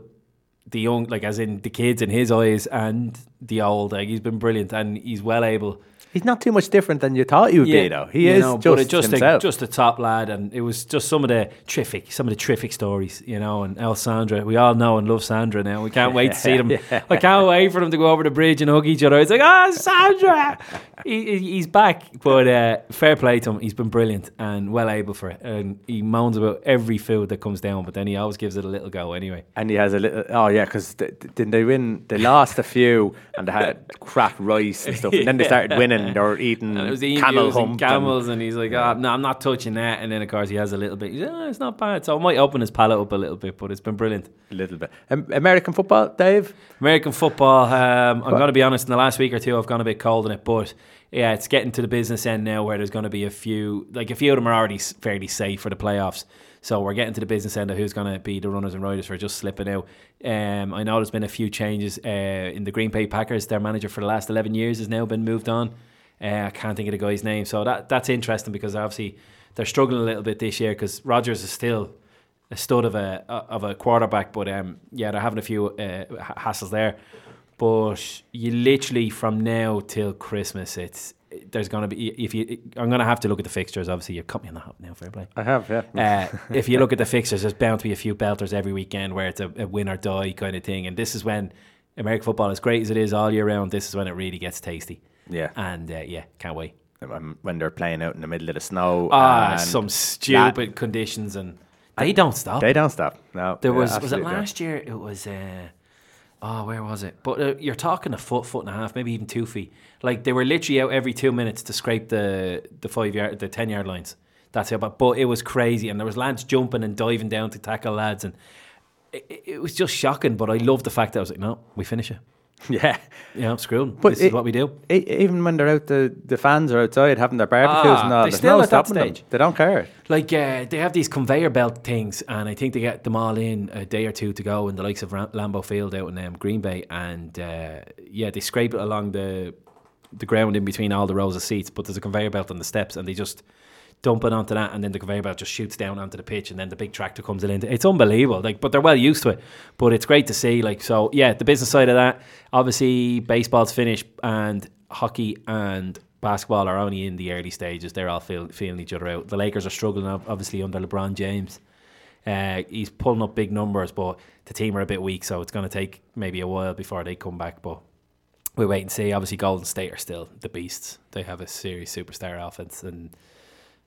the young, like as in the kids in his eyes and the old. Like he's been brilliant and he's well able. He's not too much different than you thought he would be, though. He is know, just, just a, just a top lad, and it was just some of the terrific, some of the terrific stories, you know. And El Sandra, we all know and love Sandra now. We can't wait to see them. Yeah. I can't wait for them to go over the bridge and hug each other. It's like, ah, Sandra, he, he- he's back. But uh, fair play to him. He's been brilliant and well able for it. And he moans about every food that comes down, but then he always gives it a little go anyway. And he has a little. Oh yeah, because didn't they win? They lost a few, and they had crap rice and stuff. And then they started winning. Were eating And it was camel and camels, and, he's like, "Oh, no, I'm not touching that." And then of course he has a little bit. He's like, "Oh, it's not bad." So I might open his palate up a little bit, but it's been brilliant. a little bit. Um, American football, Dave. American football. Um, I'm going to be honest. In the last week or two, I've gone a bit cold in it, but yeah, it's getting to the business end now, where there's going to be a few, like a few of them are already fairly safe for the playoffs. So we're getting to the business end of who's going to be the runners and riders for just slipping out. Um, I know there's been a few changes uh, in the Green Bay Packers. Their manager for the last 11 years has now been moved on. Uh, I can't think of the guy's name, so that that's interesting because obviously they're struggling a little bit this year because Rodgers is still a stud of a of a quarterback, but um, yeah, they're having a few uh, hassles there. But you literally from now till Christmas, it's there's gonna be if you. I'm gonna have to look at the fixtures. Obviously, you've cut me on the hop now, fair play. I have, yeah. Uh, if you look at the fixtures, there's bound to be a few belters every weekend where it's a, a win or die kind of thing. And this is when American football, as great as it is all year round, this is when it really gets tasty. Yeah. And uh, yeah, can't wait. Um, when they're playing out in the middle of the snow. Ah, and some stupid conditions, and they don't stop. They don't stop. No, There was was it absolutely don't. last year? It was. Uh, oh, where was it? But uh, you're talking a foot, foot and a half, maybe even two feet. Like they were literally out every two minutes to scrape the the five yard, the ten yard lines. That's it. But but it was crazy, and there was lads jumping and diving down to tackle lads, and it, it- was just shocking. But I loved the fact that I was like, no, we finish it. Yeah. Yeah, screw 'em. But this it- is what we do. E- even when they're out, the, the fans are outside having their barbecues Ah, and all. they There's still no at that stopping them. stage. They don't care. Like uh, they have these conveyor belt things, and I think they get them all in a day or two to go in the likes of Ram- Lambeau Field out in um, Green Bay, and uh, yeah, they scrape it along the the ground in between all the rows of seats. But there's a conveyor belt on the steps, and they just dump it onto that, and then the conveyor belt just shoots down onto the pitch, and then the big tractor comes in. It's unbelievable. Like, but they're well used to it. But it's great to see. Like, so yeah, the business side of that. Obviously, baseball's finished, and hockey and basketball are only in the early stages. They're all feel, feeling each other out. The Lakers are struggling, obviously, under LeBron James. Uh, he's pulling up big numbers, but the team are a bit weak, so it's going to take maybe a while before they come back. But we wait and see. Obviously, Golden State are still the beasts. They have a serious superstar offense, and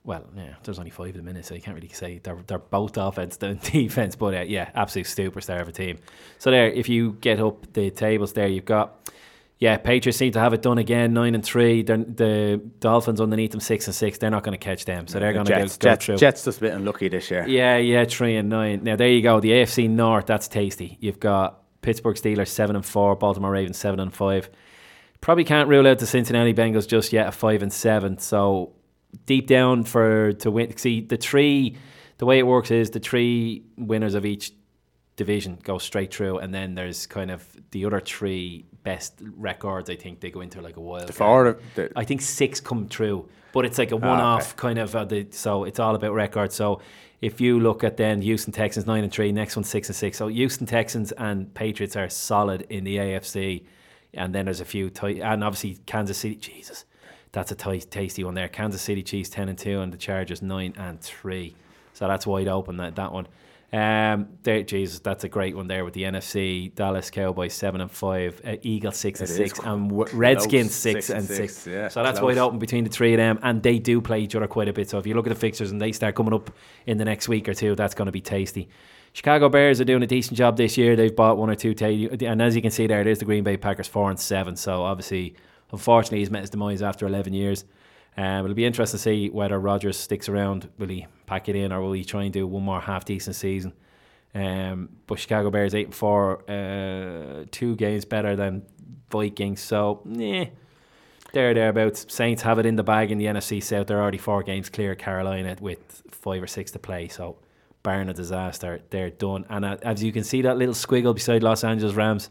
well, yeah, there's only five of them in it, so you can't really say they're they're both offense and defense. But uh, yeah, absolute superstar of a team. So there, if you get up the tables there, you've got. Yeah, Patriots seem to have it done again, nine and three. They're, the Dolphins underneath them, six and six. They're not going to catch them, so they're going to go, go Jets, through. Jets just a bit unlucky this year. Yeah, yeah, three and nine. Now there you go. The AFC North, that's tasty. You've got Pittsburgh Steelers seven and four, Baltimore Ravens seven and five. Probably can't rule out the Cincinnati Bengals just yet at five and seven. So deep down for to win. See the three, the way it works is the three winners of each division go straight through, and then there's kind of the other three best records. I think they go into like a wild. The four, the- I think six come through, but it's like a Ah, okay. one-off kind of. Uh, the, so it's all about records. So if you look at then Houston Texans nine and three, next one six and six. So Houston Texans and Patriots are solid in the AFC, and then there's a few tight, and obviously Kansas City. Jesus, that's a tasty one there. Kansas City Chiefs ten and two, and the Chargers nine and three. So that's wide open that that one. Um, there, Jesus, that's a great one there with the NFC. Dallas Cowboys seven and five, uh, Eagles six and It is six, and w- Redskins six, Six and six. six, yeah, so that's close. wide open between the three of them, and they do play each other quite a bit. So if you look at the fixtures and they start coming up in the next week or two, that's going to be tasty. Chicago Bears are doing a decent job this year. They've bought one or two, ta- and as you can see there, there's the Green Bay Packers four and seven. So obviously, unfortunately, he's met his demise after 11 years. Um, it'll be interesting to see whether Rodgers sticks around. Will he pack it in, or will he try and do one more half decent season? Um, but Chicago Bears eight and four, uh, two games better than Vikings. So, yeah, there thereabouts. Saints have it in the bag in the NFC South. They're already four games clear. Carolina with five or six to play. So, barring a disaster, they're done. And uh, as you can see, that little squiggle beside Los Angeles Rams,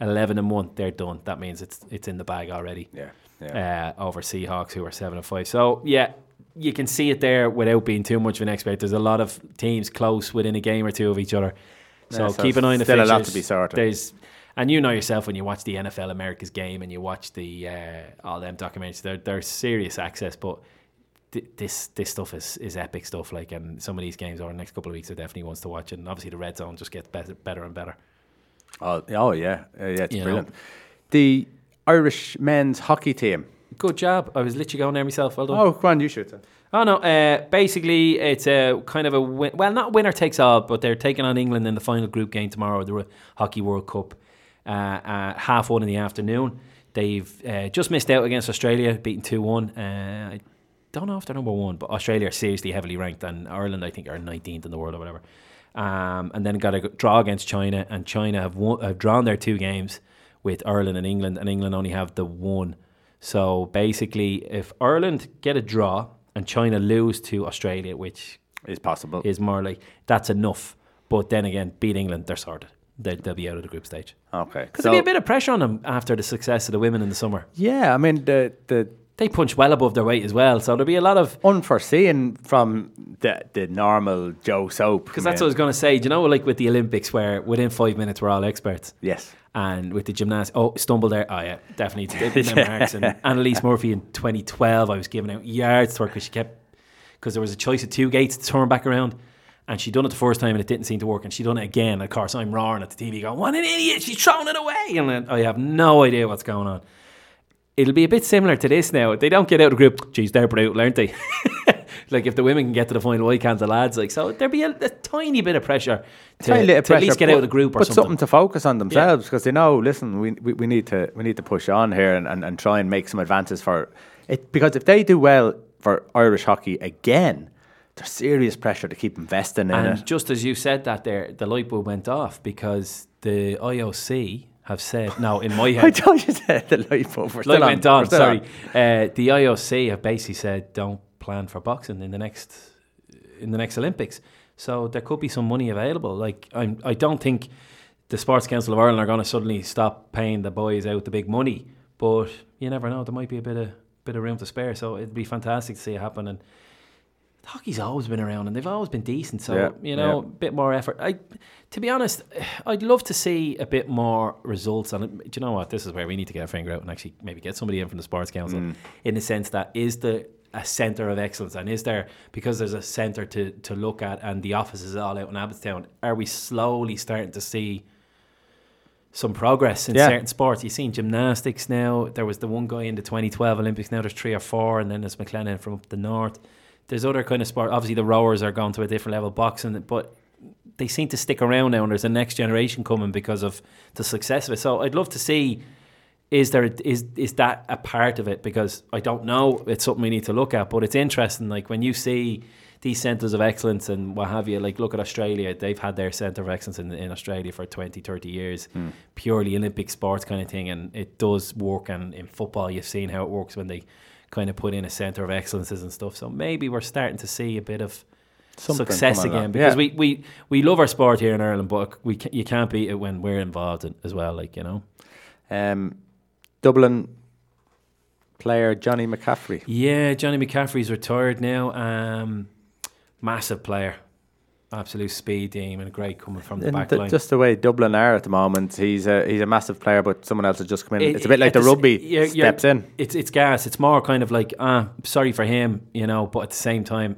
eleven and one, they're done. That means it's it's in the bag already. Yeah, yeah. Uh, over Seahawks, who are seven and five. So yeah, you can see it there without being too much of an expert. There's a lot of teams close within a game or two of each other. So Yeah, so keep an eye on the still a lot to be sorted. There's and you know yourself when you watch the NFL America's game and you watch the uh, all them documentaries. They're they're serious access, but th- this this stuff is, is epic stuff. Like, and some of these games over the next couple of weeks, are definitely ones to watch. And obviously, the red zone just gets better, better and better. Oh, oh yeah, uh, yeah, it's You know. brilliant. The Irish men's hockey team. Good job. I was literally going there myself. Well done. Oh, go on, you shoot. it. Oh no! Uh, basically, it's a kind of a win- well, not winner takes all, but they're taking on England in the final group game tomorrow, the Ro- Hockey World Cup, uh, uh, half one in the afternoon. They've uh, just missed out against Australia, beaten two one. Uh, I don't know if they're number one, but Australia are seriously heavily ranked, and Ireland I think are nineteenth in the world or whatever. Um, and then got a draw against China, and China have won, have drawn their two games with Ireland and England, and England only have the one. So basically, if Ireland get a draw and China lose to Australia, which is possible, is more like that's enough. But then again, beat England, they're sorted. They'll, they'll be out of the group stage. Okay, Because there'll be a bit of pressure on them after the success of the women in the summer. Yeah, I mean the the they punch well above their weight as well, so there'll be a lot of unforeseen from the the normal Joe Soap. Because that's what I was going to say. Do you know, like with the Olympics, where within five minutes we're all experts. Yes. And with the gymnastics, oh, stumble there. Oh yeah, definitely. Marks. And Annalise Murphy in 2012, I was giving out yards to her because she kept because there was a choice of two gates to turn back around. And she done it the first time and it didn't seem to work. And she done it again. Of course, I'm roaring at the TV going, what an idiot, she's throwing it away. And then I have no idea what's going on. It'll be a bit similar to this now. They don't get out of the group. Geez, they're brutal, aren't they? like if the women can get to the final, why can't the lads? Like so, there'll be a, a tiny bit of pressure to, to at least pressure, get out of the group or but something. to focus on themselves because they know. Listen, we, we, we need to we need to push on here and, and, and try and make some advances for it because if they do well for Irish hockey again, there's serious pressure to keep investing in And it. just as you said that there, the light bulb went off because the IOC have said, now in my head. I told you that the light bulb. Light went on. on, sorry. Uh, the IOC have basically said, don't plan for boxing in the next in the next Olympics. So there could be some money available. Like I'm, I don't think the Sports Council of Ireland are going to suddenly stop paying the boys out the big money, but you never know. There might be a bit of bit of room to spare. So it'd be fantastic to see it happen. And hockey's always been around, and they've always been decent. So Yeah, you know, yeah. a bit more effort. I, to be honest, I'd love to see a bit more results. And do you know what? This is where we need to get our finger out and actually maybe get somebody in from the Sports Council, Mm. in the sense that is the a centre of excellence, and is there because there's a centre to to look at, and the office is all out in Abbotstown. Are we slowly starting to see? Some progress in Yeah. certain sports. You've seen gymnastics now. There was the one guy in the 2012 Olympics. Now there's three or four, and then there's McClenaghan from up the north. There's other kind of sport. Obviously, the rowers are going to a different level, boxing, but they seem to stick around now, and there's a next generation coming because of the success of it. So I'd love to see is there is is that a part of it? Because I don't know. It's something we need to look at, but it's interesting. Like when you see these centres of excellence and what have you, like look at Australia. They've had their centre of excellence in, in Australia for 20, 30 years, Hmm. purely Olympic sports kind of thing, and it does work. And in football, you've seen how it works when they kind of put in a centre of excellences and stuff. So maybe we're starting to see a bit of Something success again because Yeah. we, we, we love our sport here in Ireland, but we you can't beat it when we're involved in, as well. Like you know. Um, Dublin player Johnny McCaffrey. Yeah, Johnny McCaffrey's retired now. Um, massive player, absolute speed team, and great coming from the And back th- just the way Dublin are at the moment, he's a he's a massive player, but someone else has just come in. It- it's a bit like the rugby you're- you're- steps in. It's it's gas. It's more kind of like ah, sorry for him, you know. But at the same time,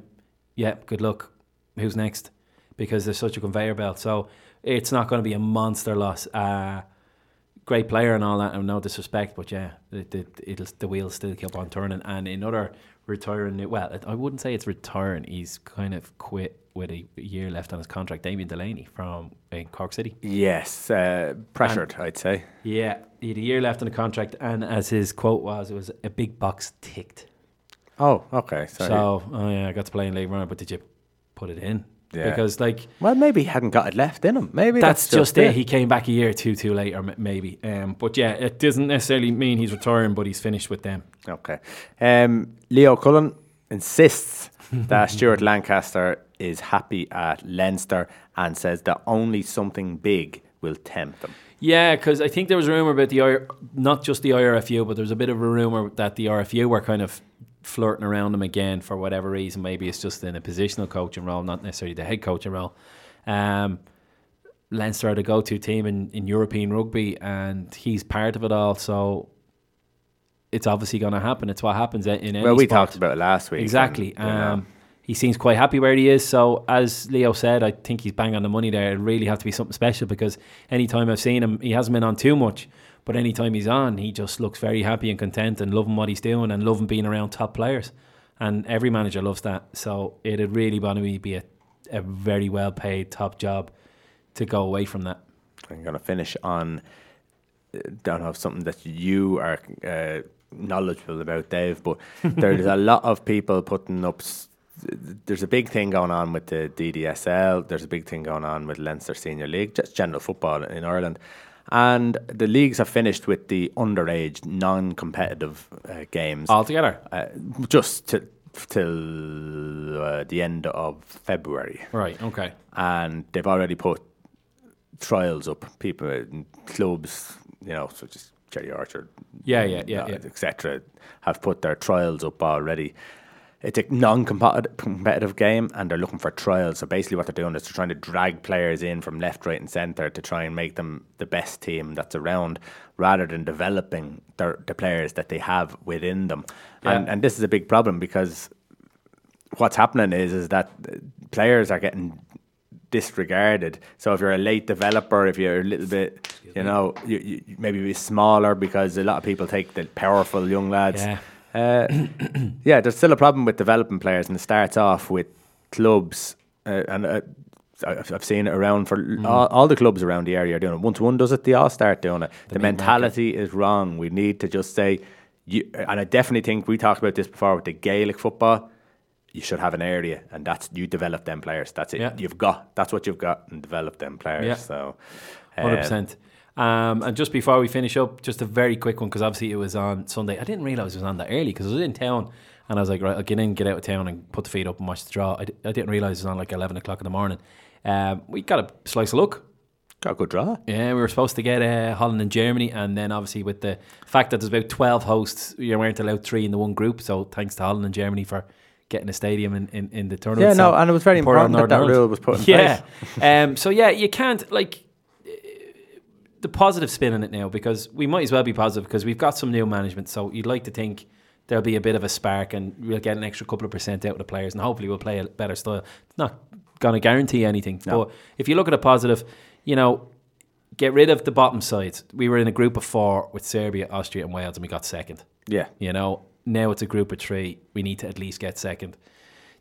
yeah, good luck. Who's next? Because there's such a conveyor belt. So it's not going to be a monster loss. Uh, great player and all that, and no disrespect, but yeah, the the, it'll, the wheels still keep on turning. And in other retiring, well, I wouldn't say it's retiring. He's kind of quit with a year left on his contract. Damien Delaney from uh, Cork City. Yes, uh, pressured, I'd say. Yeah, he had a year left on the contract, and as his quote was, it was a big box ticked. Oh, okay. Sorry. So, oh yeah, I got to play in League Runner, but did you put it in? Yeah. Because like, well, maybe he hadn't got it left in him. Maybe that's, that's, just it. He came back a year or two too late, or maybe. Um, but yeah, it doesn't necessarily mean he's retiring, but he's finished with them. Okay. Um, Leo Cullen insists that Stuart Lancaster is happy at Leinster and says that only something big will tempt them. Yeah, because I think there was a rumor about the IR, not just the IRFU, but there was a bit of a rumor that the RFU were kind of flirting around him again for whatever reason. Maybe it's just in a positional coaching role, not necessarily the head coaching role. Um, Leinster are the go-to team in, in European rugby, and he's part of it all. So it's obviously going to happen. It's what happens in any well, we sport. talked about it last week. Exactly. and, know, Um, he seems quite happy where he is. So, as Leo said, I think he's bang on the money there. It really have to be something special because anytime I've seen him, he hasn't been on too much. But anytime he's on, he just looks very happy and content and loving what he's doing and loving being around top players. And every manager loves that. So, it'd really want to be a, a very well paid top job to go away from that. I'm going to finish on. uh, Don't have something that you are uh, knowledgeable about, Dave, but there's a lot of people putting up. There's a big thing going on with the DDSL. There's a big thing going on with Leinster Senior League, just general football in Ireland. And the leagues have finished with the underage, non-competitive uh, games Altogether? uh, just till till uh, the end of February. Right, okay. And they've already put trials up. People clubs, you know, such as Cherry Orchard, Yeah, yeah, yeah, uh, yeah. etc., have put their trials up already. It's a non-competitive game, and they're looking for trials. So basically, what they're doing is they're trying to drag players in from left, right, and centre to try and make them the best team that's around, rather than developing their, the players that they have within them. And Yeah. and this is a big problem because what's happening is is that players are getting disregarded. So if you're a late developer, if you're a little bit, you know, you, you maybe be smaller because a lot of people take the powerful young lads. Yeah. Uh, yeah, there's still a problem with developing players, and it starts off with clubs, uh, and uh, I've, I've seen it around for Mm. all, all the clubs around the area are doing it. Once one does it, they all start doing it. The, The mentality is wrong. We need to just say, you, and I definitely think we talked about this before with the Gaelic football. You should have an area, and that's you develop them players. That's it. Yeah. You've got that's what you've got, and develop them players. Yeah. So, Hundred percent. Um, and just before we finish up, just a very quick one because obviously it was on Sunday. I didn't realize it was on that early because I was in town and I was like, right, I'll get in, get out of town, and put the feet up and watch the draw. I, d- I didn't realize it was on like eleven o'clock in the morning. Um, we got a slice of luck. Got a good draw. Yeah, we were supposed to get uh, Holland and Germany, and then obviously with the fact that there's about twelve hosts, you weren't allowed three in the one group. So thanks to Holland and Germany for getting a stadium in, in, in the tournament. Yeah, no, and it was very important that that Ireland. rule was put in place. yeah. um, so yeah, you can't like the positive spin on it now because we might as well be positive because we've got some new management. So you'd like to think there'll be a bit of a spark and we'll get an extra couple of percent out of the players and hopefully we'll play a better style. It's not going to guarantee anything. No. But if you look at a positive, you know, get rid of the bottom sides. We were in a group of four with Serbia, Austria, and Wales, and we got second. Yeah. You know, now it's a group of three. We need to at least get second.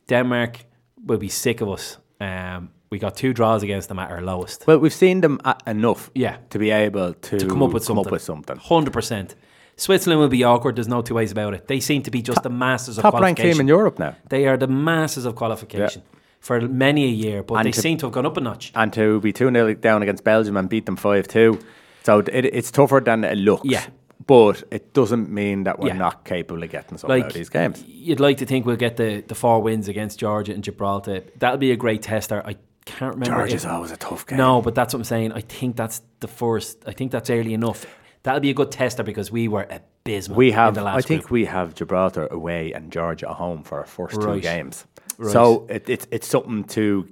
Denmark will be sick of us. Um, we got two draws against them at our lowest. Well, we've seen them enough Yeah. to be able to, to come up with something. with something. Hundred percent. Switzerland will be awkward. There's no two ways about it. They seem to be just the masters of Top ranked team in Europe now. They are the masters of qualification for many a year, but And they to- seem to have gone up a notch. And to be 2 0 down against Belgium and beat them 5 2. So it, it's tougher than it looks. Yeah. But it doesn't mean that we're Yeah. not capable of getting something out of these games. you'd like to think we'll get the, the four wins against Georgia and Gibraltar. That'll be a great tester. I can't remember. Georgia's if- always a tough game. No, but that's what I'm saying. I think that's the first. I think that's early enough. That'll be a good tester because we were abysmal. We in have, the last I think group. we have Gibraltar away and Georgia at home for our first two games. Right. So it, it's it's something to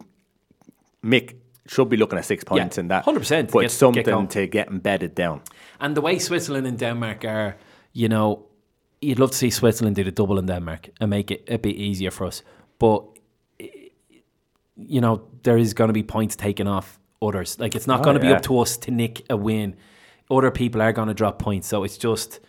Mick should be looking at six Yeah, points in that. 100% But get- something get to get embedded down. And the way Switzerland and Denmark are, you know, you'd love to see Switzerland do the double in Denmark and make it a bit easier for us. But, you know, there is going to be points taken off others. Like, it's not Oh, going to be up to us to nick a win. Other people are going to drop points. So it's just,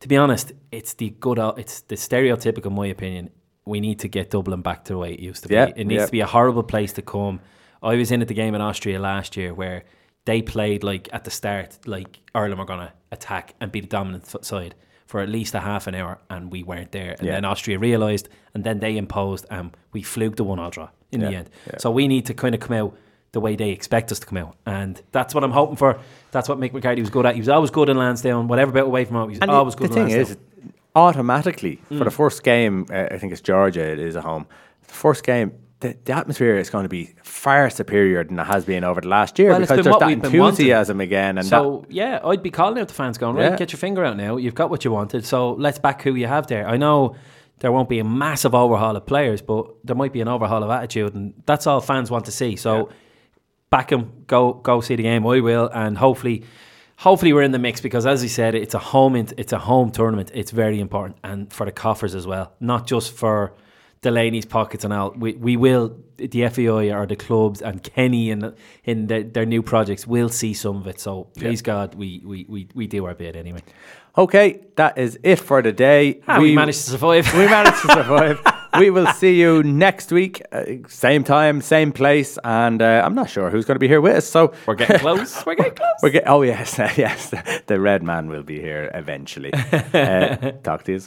to be honest, it's the good, it's the stereotypical, in my opinion. We need to get Dublin back to the way it used to be. Yeah, It needs yeah. to be a horrible place to come. I was in at the game in Austria last year where they played like at the start, like Ireland were going to attack and be the dominant side for at least a half an hour, and we weren't there. And Yeah. then Austria realised, and then they imposed, and we fluked the one all draw in the end. yeah. So we need to kind of come out the way they expect us to come out, and that's what I'm hoping for. That's what Mick McCarthy was good at. He was always good in Lansdowne, whatever bit away from home, he was And always good. the in thing Lansdowne. is, automatically for Mm. the first game, uh, I think it's Georgia. It is at home. The first game, the, the atmosphere is going to be far superior than it has been over the last year Well, because there's that we've been wanting. enthusiasm again. And so yeah, I'd be calling out the fans, going right, Yeah. get your finger out now. You've got what you wanted, so let's back who you have there. I know there won't be a massive overhaul of players, but there might be an overhaul of attitude, and that's all fans want to see. So back them, go go see the game. I will, and hopefully. Hopefully we're in the mix because, as he said, it's a home. It's a home tournament. It's very important, and for the coffers as well, not just for Delaney's pockets and all. We we will the FAI or the clubs and Kenny and in their, their new projects will see some of it. So please God, we, we, we, we do our bit anyway. Okay, that is it for the day. Ah, we managed to survive. We managed to survive. we will see you next week, uh, same time, same place, and uh, I'm not sure who's going to be here with us. So we're getting close. We're getting close. We're get, oh yes, yes. The red man will be here eventually. uh, talk to you.